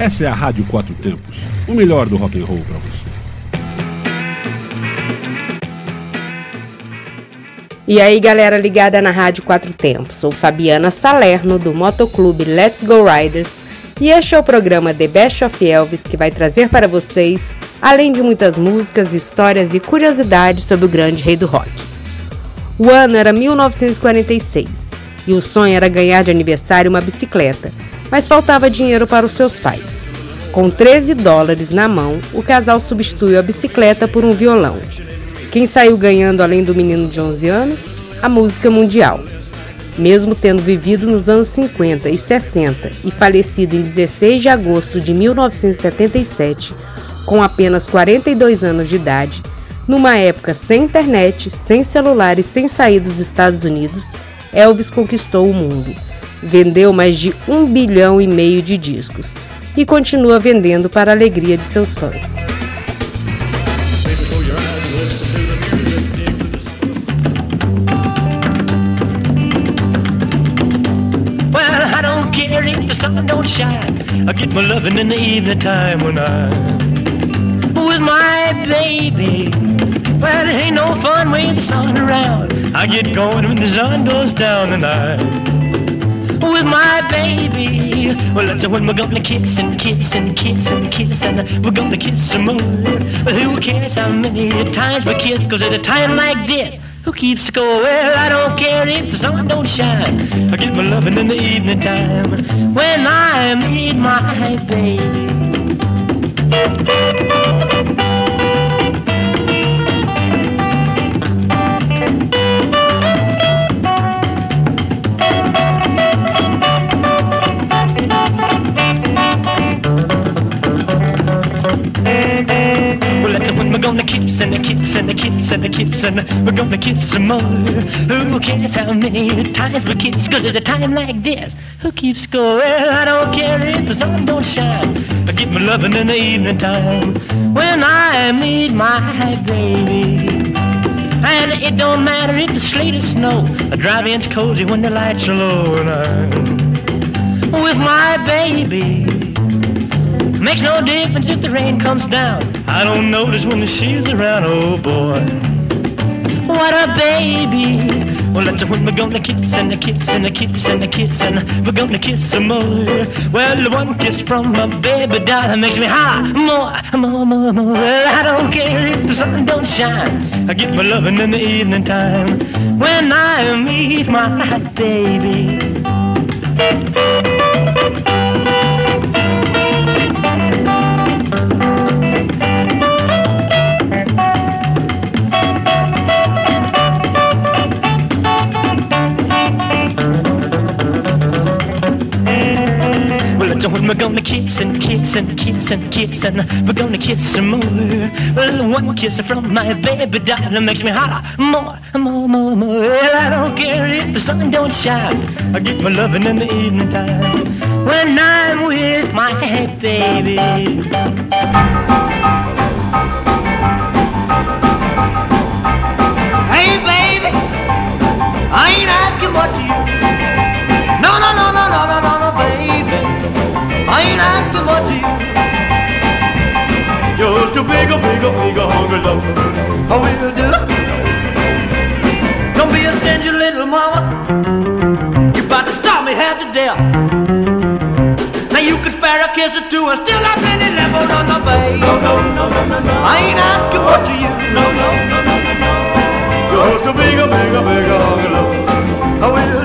Essa é a Rádio Quatro Tempos, o melhor do rock and roll para você. E aí, galera ligada na Rádio Quatro Tempos, sou Fabiana Salerno do Motoclube Let's Go Riders e este é o programa The Best of Elvis que vai trazer para vocês, além de muitas músicas, histórias e curiosidades sobre o grande rei do rock. O ano era 1946 e o sonho era ganhar de aniversário uma bicicleta, mas faltava dinheiro para os seus pais. Com 13 dólares na mão, o casal substituiu a bicicleta por um violão. Quem saiu ganhando além do menino de 11 anos? A música mundial mesmo tendo vivido nos anos 50 e 60 e falecido em 16 de agosto de 1977, com apenas 42 anos de idade, numa época sem internet, sem celular e sem sair dos Estados Unidos, Elvis conquistou o mundo. Vendeu mais de um bilhão e meio de discos e continua vendendo para a alegria de seus fãs. when. Well, it ain't no fun with the sun around. I get going when the sun goes down I'm with my baby. Well, that's when we're gonna kiss and kiss and kiss and kiss and we're gonna kiss some more. But who cares how many times we kiss? Cause at a time like this, who keeps score? Well, I don't care if the sun don't shine. I get my loving in the evening time when I meet my baby. And a kiss and a kiss and a kiss and we're gonna kiss some more. Who cares how many times we kiss? Cause at a time like this, who keeps score? Well, I don't care if the sun don't shine. I get my loving in the evening time when I meet my baby. And it don't matter if it's sleet or snow. I drive in's cozy when the lights are low and I'm with my baby. Makes no difference if the rain comes down. I don't notice when she's around, oh boy. What a baby. Well, that's when we're gonna kiss and a kiss and a kiss and a kiss and we're gonna kiss some more. Well, one kiss from my baby doll makes me holler more, more, more, more. Well, I don't care if the sun don't shine. I get my loving in the evening time when I meet my baby. We're gonna kiss and kiss and kiss and kiss and we're gonna kiss some more. Well, one kiss from my baby doll makes me holler more, more, more, more. Well, I don't care if the sun don't shine. I get my loving in the evening time when I'm with my baby. Hey, baby, I ain't asking what you. No, no, no, no, no, no, no. I ain't asking much of you. Just a big, a big, a big, a hungry love. I will do. Don't be a stingy little mama. You about to stop me half to death. Now you can spare a kiss or two and still have many left on the bay. No, no, no, no, no, no. I ain't asking much of you. No, no, no, no, no, no. Just a big, a big, a big, a hungry love. I will do. I will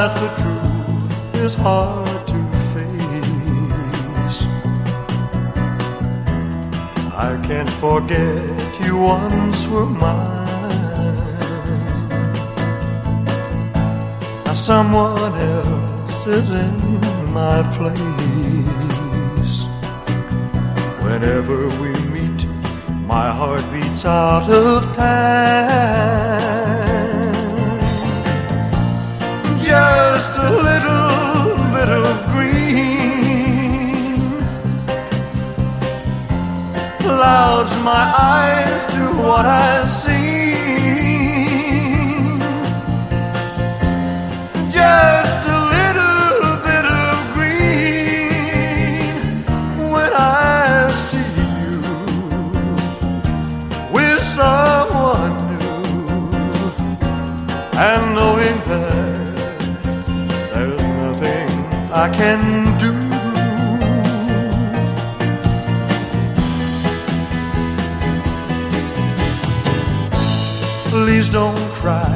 that the truth is hard to face, I can't forget you once were mine. Now someone else is in my place. Whenever we meet, my heart beats out of time just a little bit of green clouds my eyes to what I've seen. Just a little bit of green when I see you with someone new and knowing that I can do. Please don't try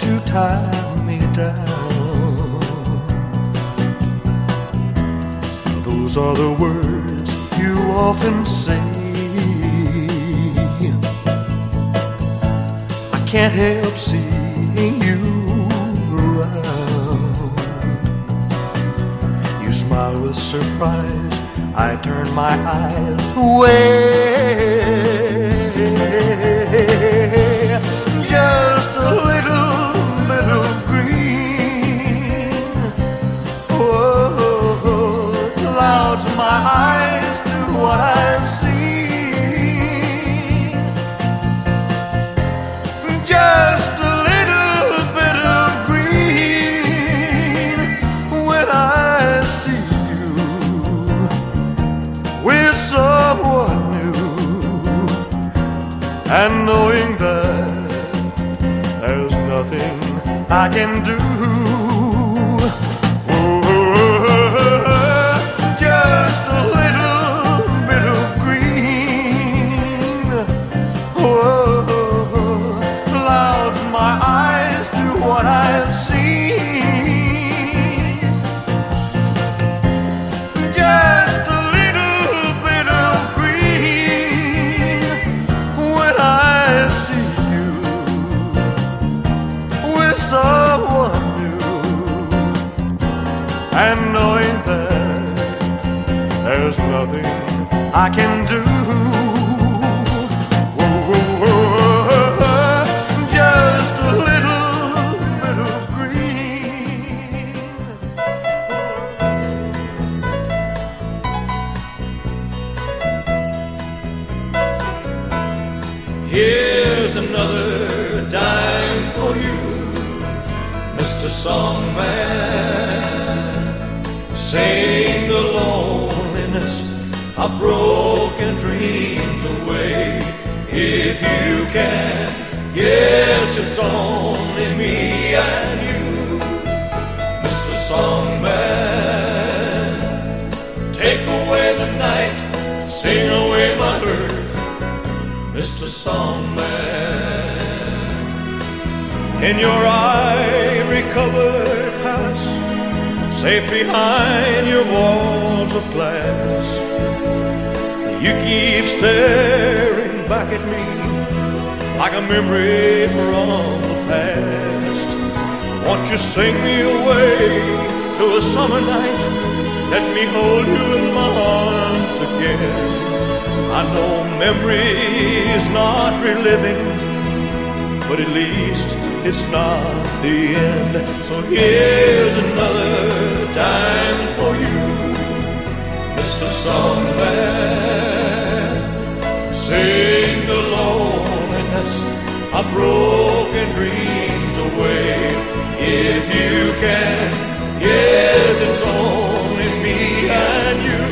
to tie me down. Those are the words you often say. I can't help seeing surprise. I turn my eyes away. I can do. Mr. Songman. Sing the loneliness of broken dreams away if you can. Yes, it's only me and you, Mr. Songman. Take away the night, sing away my hurt. Mr. Songman. In your ivory covered palace, safe behind your walls of glass, you keep staring back at me like a memory from the past. Won't you sing me away to a summer night? Let me hold you in my arms again. I know memory is not reliving, but at least it's not the end. So here's another dime for you, Mr. Songman. Sing the loneliness of broken dreams away if you can. Yes, it's only me and you,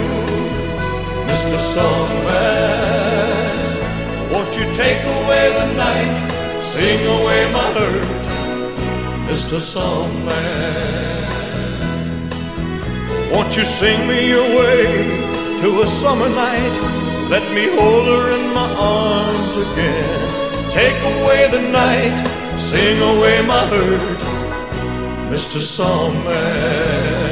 Mr. Songman. Won't you take away the night, sing away my hurt, Mr. Songman? Won't you sing me away to a summer night? Let me hold her in my arms again. Take away the night, sing away my hurt, Mr. Songman.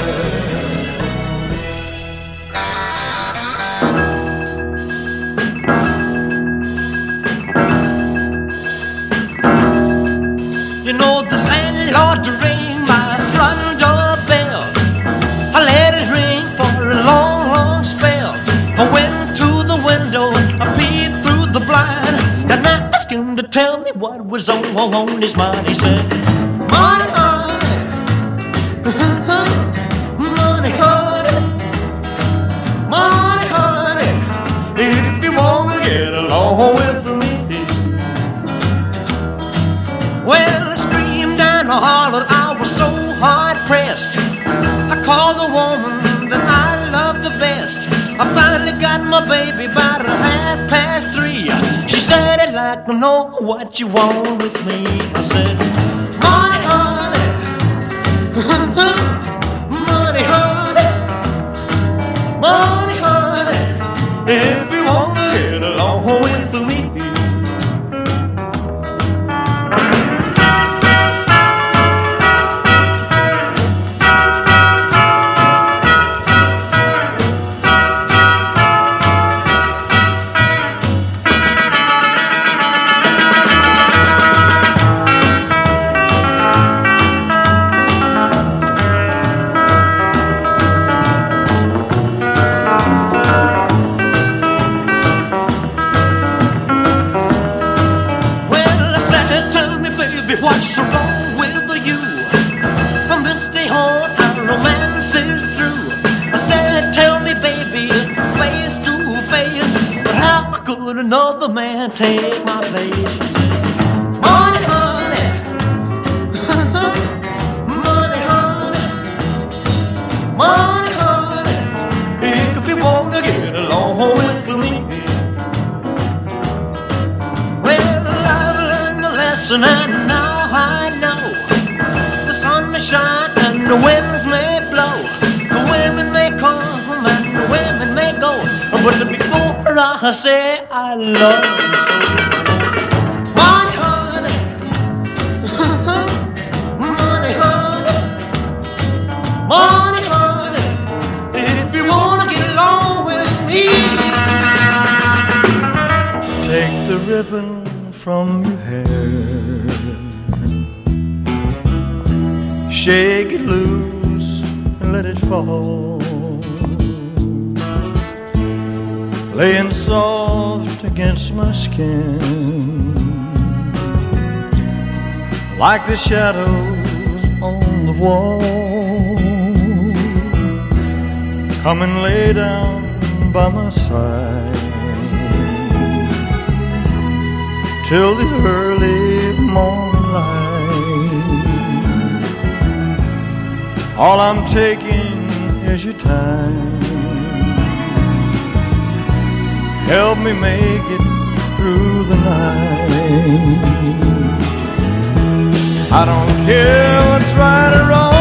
Was on, on his mind. He said, Money, honey, money, honey, money, honey. If you wanna get along with me. Well, I screamed and I hollered, I was so hard pressed. I called the woman that I love the best. I finally got my baby a half past three. She said, Like to know what you want with me. I said, Money, honey, take my place? She said, Money, honey, money, honey, money, honey. If you wanna get along oh, with me. Well, I've learned a lesson and now I know the sun may shine and the winds may blow, the women may come and the women may go, but before I say I love Like the shadows on the wall. Come and lay down by my side till the early morning. All I'm taking is your time. Help me make it through the night. I don't care what's right or wrong.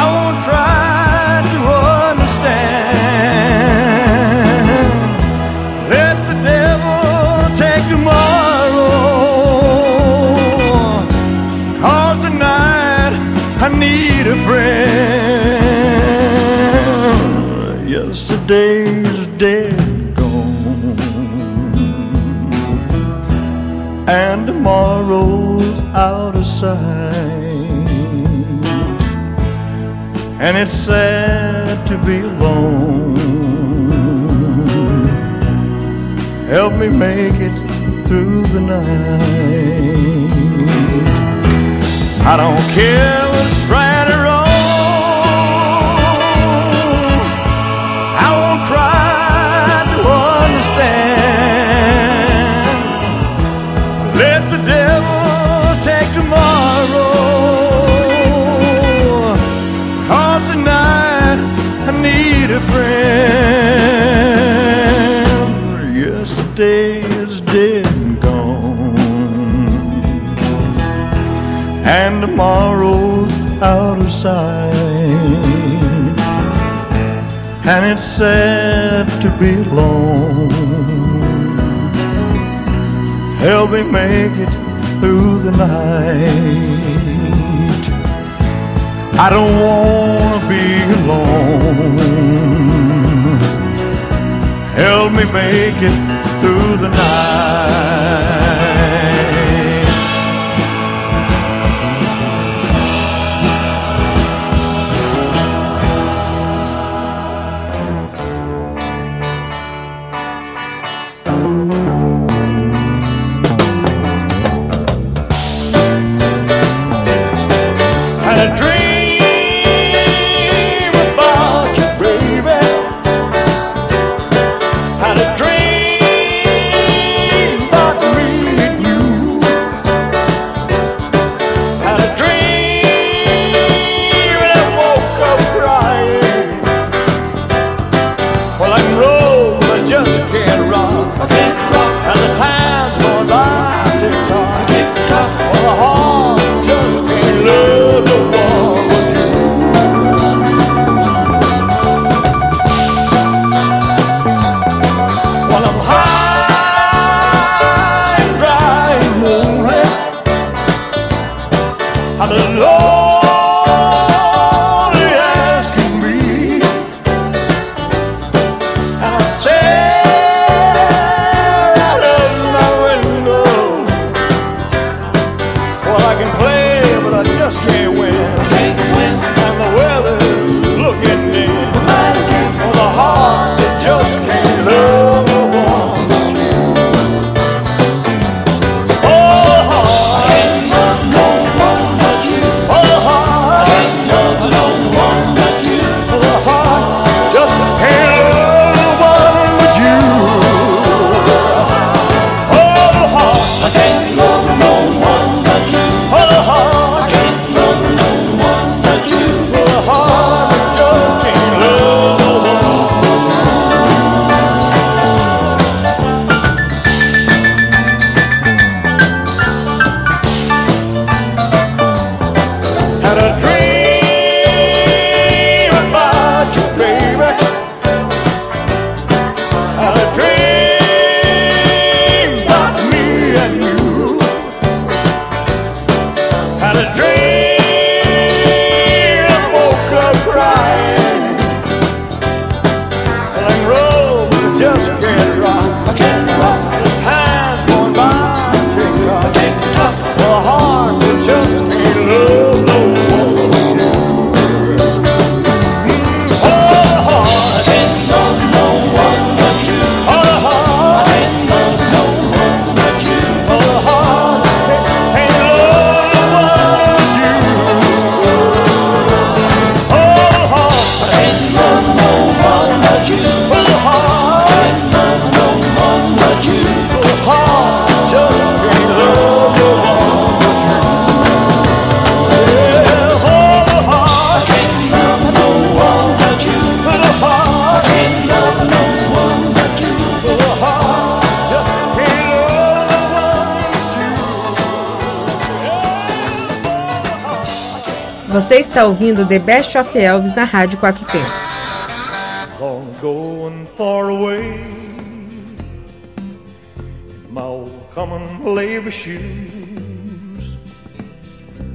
I won't try to understand. Let the devil take tomorrow. Cause tonight I need a friend. Yesterday's tomorrow's out of sight. And it's sad to be alone. Help me make it through the night. I don't care tomorrow's out of sight. And it's sad to be alone. Help me make it through the night. I don't want to be alone. Help me make it through the night. I'm está ouvindo The Best of Elvis na Rádio Quatro Tempos.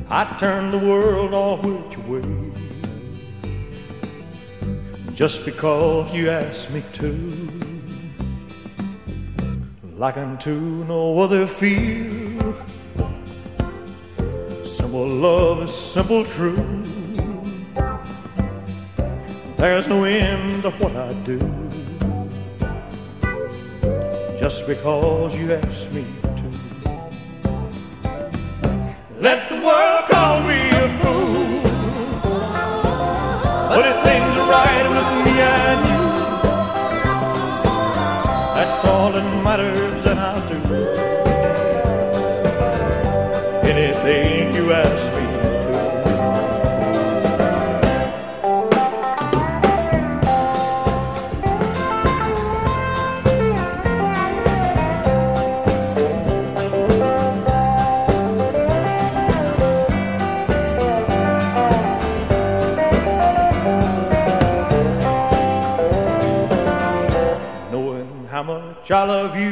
I turn the world all which way just because you asked me to. Like unto no other field, simple love is simple truth. There's no end to what I do. Just because you asked me to. Let the world call me. How much I love you.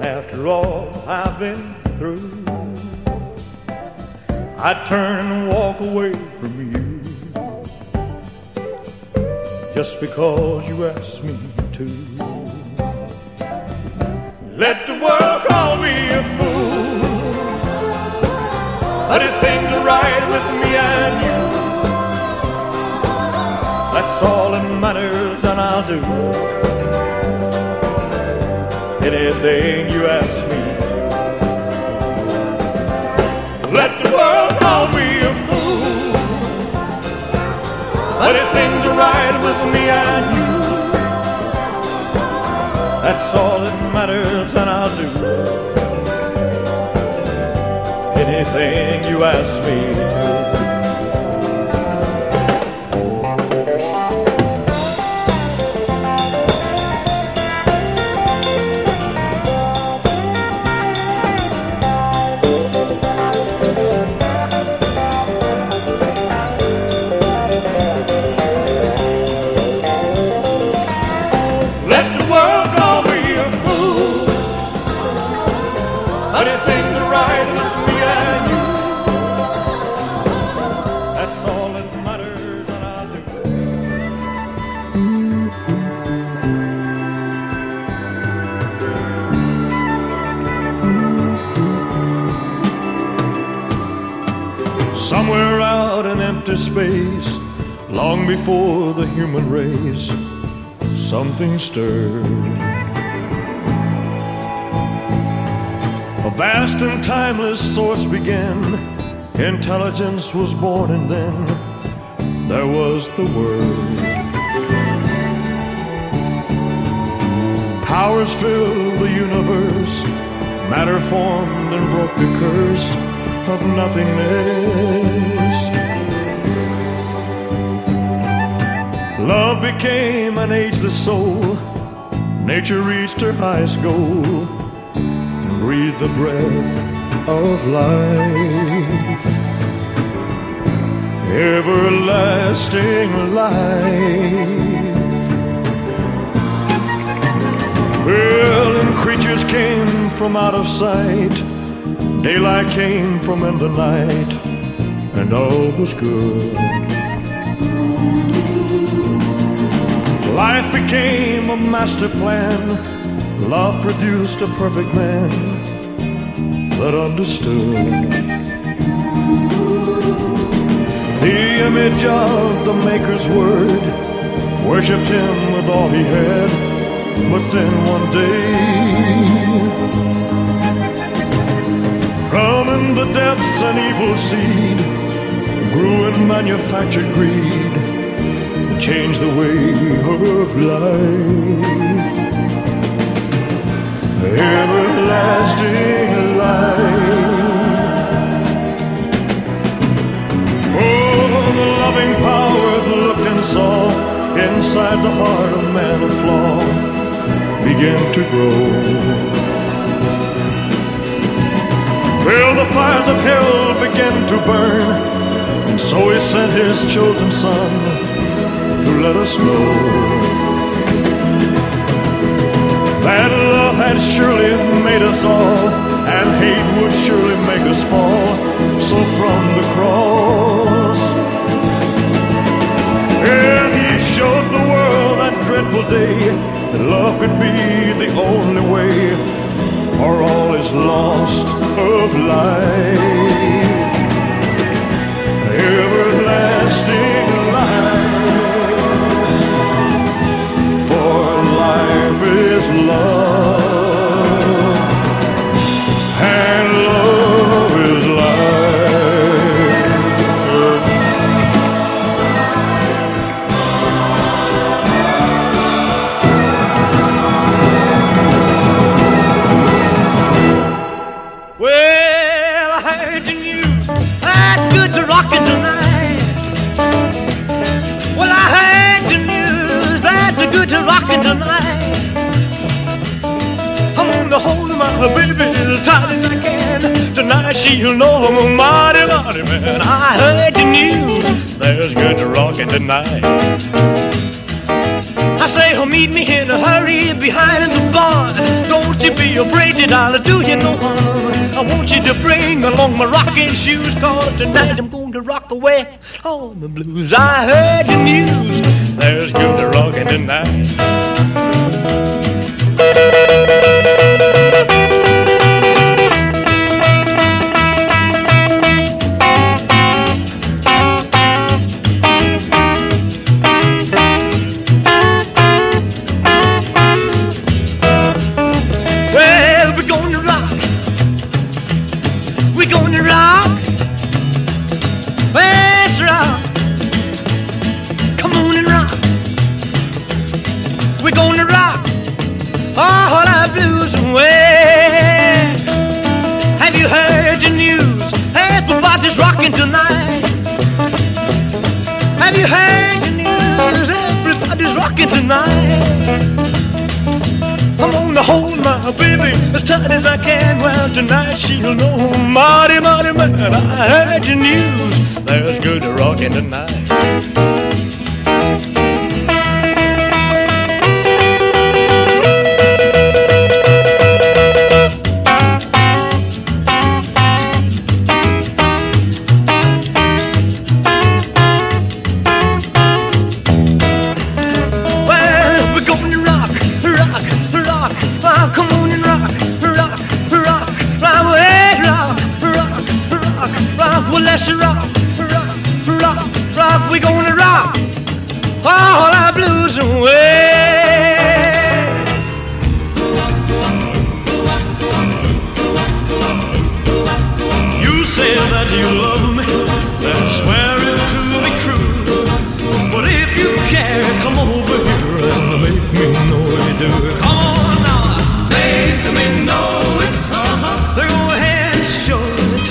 After all I've been through, I'd turn and walk away from you just because you asked me to. Let the world call me a fool, but if things are right with me and you, that's all that matters, I'll do anything you ask me. Let the world call me a fool, but if things are right with me and you, that's all that matters, and I'll do anything you ask me to. Something stirred. A vast and timeless source began. Intelligence was born, and then there was the Word. Powers filled the universe. Matter formed and broke the curse of nothingness. Love became an ageless soul. Nature reached her highest goal and breathed the breath of life. Everlasting life. Well, and creatures came from out of sight. Daylight came from in the night, and all was good. Life became a master plan. Love produced a perfect man that understood. The image of the Maker's word worshipped him with all he had. But then one day, from in the depths an evil seed grew in manufactured greed change the way of life. Everlasting life. Oh, the loving power that looked and saw inside the heart of man a flaw began to grow. Well, the fires of hell began to burn, and so he sent his chosen son let us know that love had surely made us all, and hate would surely make us fall. So from the cross, and he showed the world that dreadful day that love could be the only way, or all is lost of life. She'll know I'm a mighty, mighty man. I heard the news. There's good to rockin' tonight. I say, Well, meet me in a hurry behind the bar. Don't you be afraid that I'll do you no harm. I want you to bring along my rocking shoes, cause tonight I'm going to rock away all the blues. I heard the news, there's good to rocking tonight. Rocking tonight. Have you heard the news? Everybody's rocking tonight. I'm gonna hold my baby as tight as I can. Well, tonight she'll know, mighty, mighty man, I heard the news. There's good rocking tonight. That you love me, then swear it to be true. But if you care, come over here and make me know what you do. Come on now, make me know it. Uh-huh. Go ahead and show it.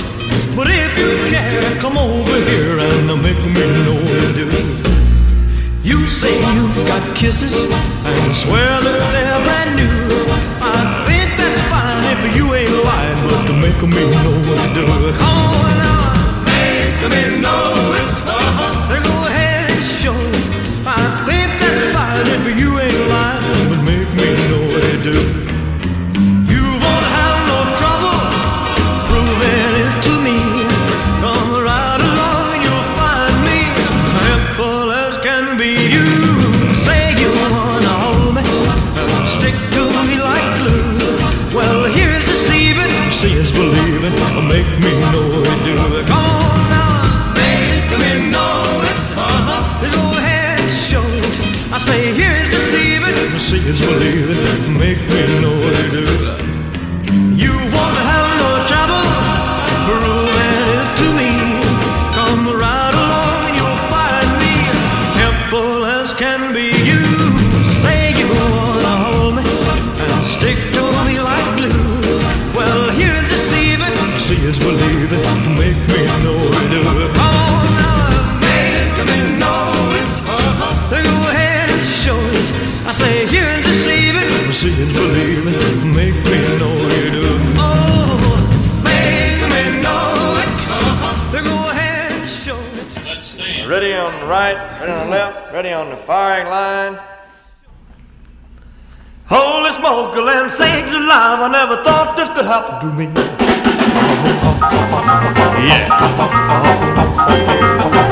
But if you care, come over here and make me know what you do. You say you've got kisses and swear that they're brand new. I think that's fine if you ain't lying, but to make me know what do. Deceiving, see is believing. Make me know it do. Come on now, make me know it. Uh-huh. Then Go ahead and show it. I say here's deceiving, see is believing. Make me know it do. You ready on the left, ready on the firing line. Holy smoke, land sakes alive, I never thought this could happen to me. Yeah.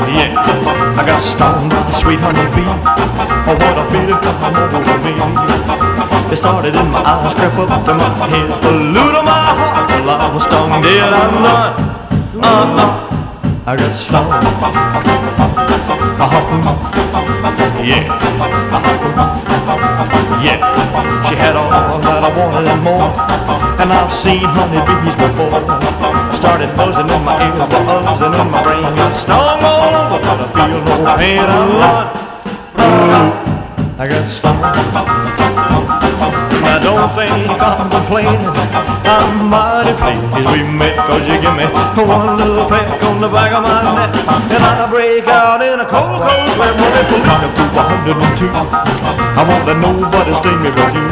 Yeah. I got stoned with the sweet honey bee. Oh, what a feeling come over me. It started in my eyes, crept up to my head, flew to my heart till I was stung dead. I'm done. Uh-uh. I got stoned. Yeah. Yeah. She had all that I wanted and more. And I've seen honeybees before. Started buzzing in my ears, buzzing in my brain. Got stung all over, but I feel no pain. I'm not. I got stung. Now don't think I'm complaining. I'm mighty pleased we met cause you give me one little peck on the back of my neck. And I break out in a cold, cold sweat when it pulls up to 102. I want to nobody sting me but you.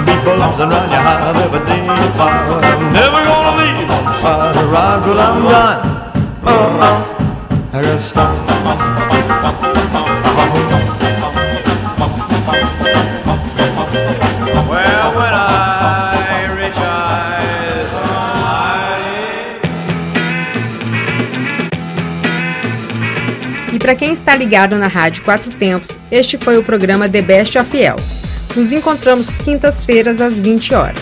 Be buzzing around your hive every day. If I'm never gonna leave on the side of till I'm done. Uh-uh. I got stung. Quem está ligado na Rádio Quatro Tempos, este foi o programa The Best of Elves. Nos encontramos quintas-feiras às 20 horas.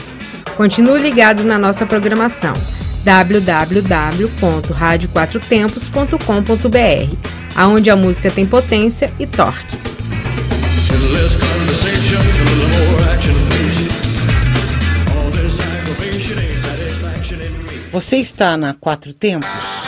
Continue ligado na nossa programação www.radioquatrotempos.com.br, aonde a música tem potência e torque. Você está na Quatro Tempos?